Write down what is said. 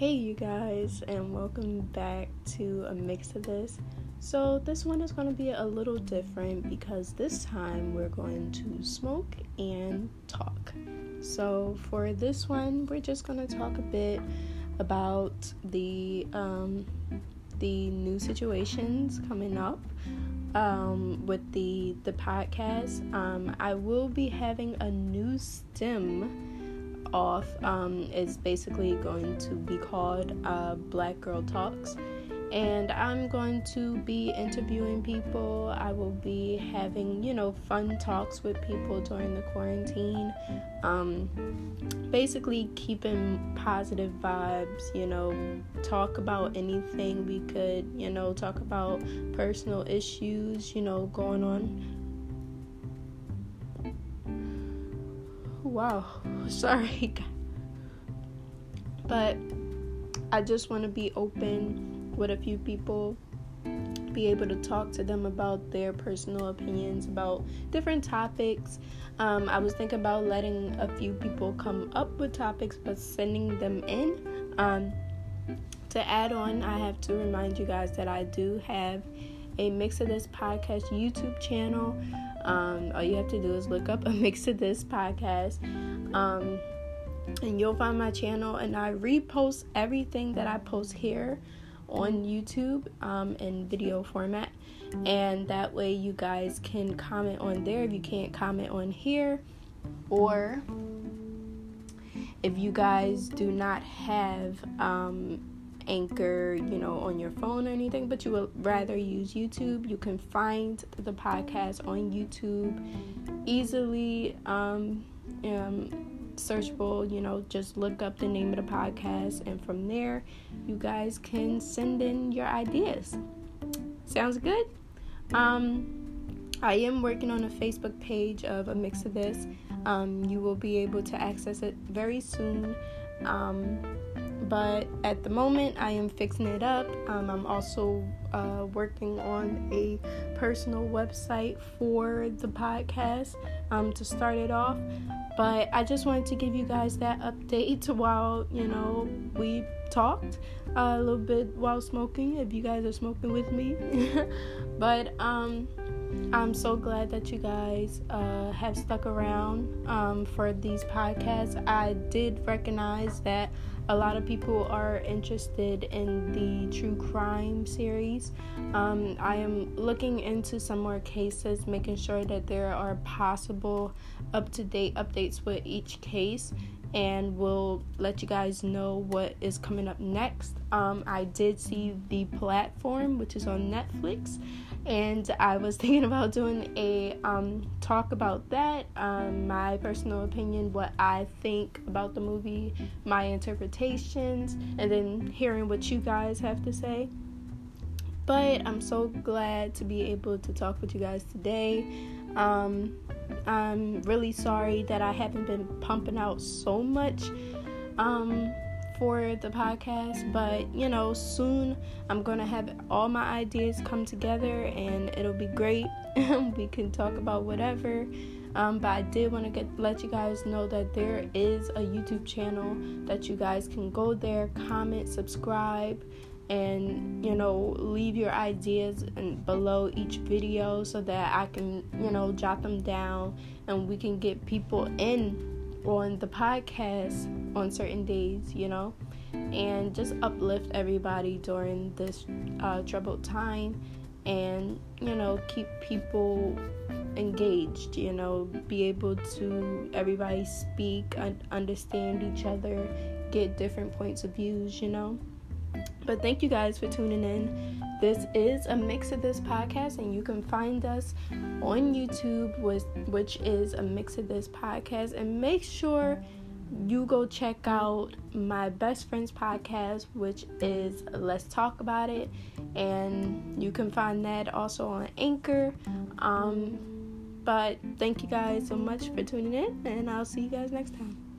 Hey, you guys, and welcome back to a mix of this. So, this one is going to be a little different because this time we're going to smoke and talk. So, for this one, we're just going to talk a bit about the um, the new situations coming up um, with the the podcast. Um, I will be having a new stem off um, is basically going to be called uh, Black Girl Talks. And I'm going to be interviewing people. I will be having, you know, fun talks with people during the quarantine. Um, basically, keeping positive vibes, you know, talk about anything we could, you know, talk about personal issues, you know, going on wow, sorry. But I just want to be open with a few people, be able to talk to them about their personal opinions about different topics. Um, I was thinking about letting a few people come up with topics, but sending them in. Um, to add on, I have to remind you guys that I do have a Mix of This podcast YouTube channel. Um, all you have to do is look up a Mix of This podcast. Um, and you'll find my channel, and I repost everything that I post here on YouTube um, in video format. And that way, you guys can comment on there if you can't comment on here, or if you guys do not have um, Anchor, you know, on your phone or anything, but you would rather use YouTube, you can find the podcast on YouTube easily um, um, searchable. You know, just look up the name of the podcast, and from there, you guys can send in your ideas. Sounds good? Um, I am working on a Facebook page of a mix of this. Um, you will be able to access it very soon. Um, but at the moment I am fixing it up. Um, I'm also uh, working on a personal website for the podcast um, to start it off. But I just wanted to give you guys that update while you know we talked uh, a little bit while smoking. If you guys are smoking with me, but um, I'm so glad that you guys uh, have stuck around um, for these podcasts. I did recognize that a lot of people are interested in the true crime series. Um, I am looking into some more cases, making sure that there are possible up to date updates with each case, and we'll let you guys know what is coming up next. Um, I did see the platform, which is on Netflix and I was thinking about doing a um, talk about that, um, my personal opinion, what I think about the movie, my interpretations, and then hearing what you guys have to say. But I'm so glad to be able to talk with you guys today. Um, I'm really sorry that I haven't been pumping out so much. Um, for the podcast, but you know, soon I'm gonna have all my ideas come together and it'll be great. we can talk about whatever. Um, but I did want to get let you guys know that there is a YouTube channel that you guys can go there, comment, subscribe, and you know leave your ideas and below each video so that I can you know jot them down and we can get people in on the podcast on certain days, you know, and just uplift everybody during this uh, troubled time and, you know, keep people engaged, you know, be able to everybody speak, and understand each other, get different points of views, you know. But thank you guys for tuning in. This is a mix of this podcast, and you can find us on YouTube, with, which is a mix of this podcast. And make sure you go check out my best friend's podcast, which is Let's Talk About It. And you can find that also on Anchor. Um, but thank you guys so much for tuning in, and I'll see you guys next time.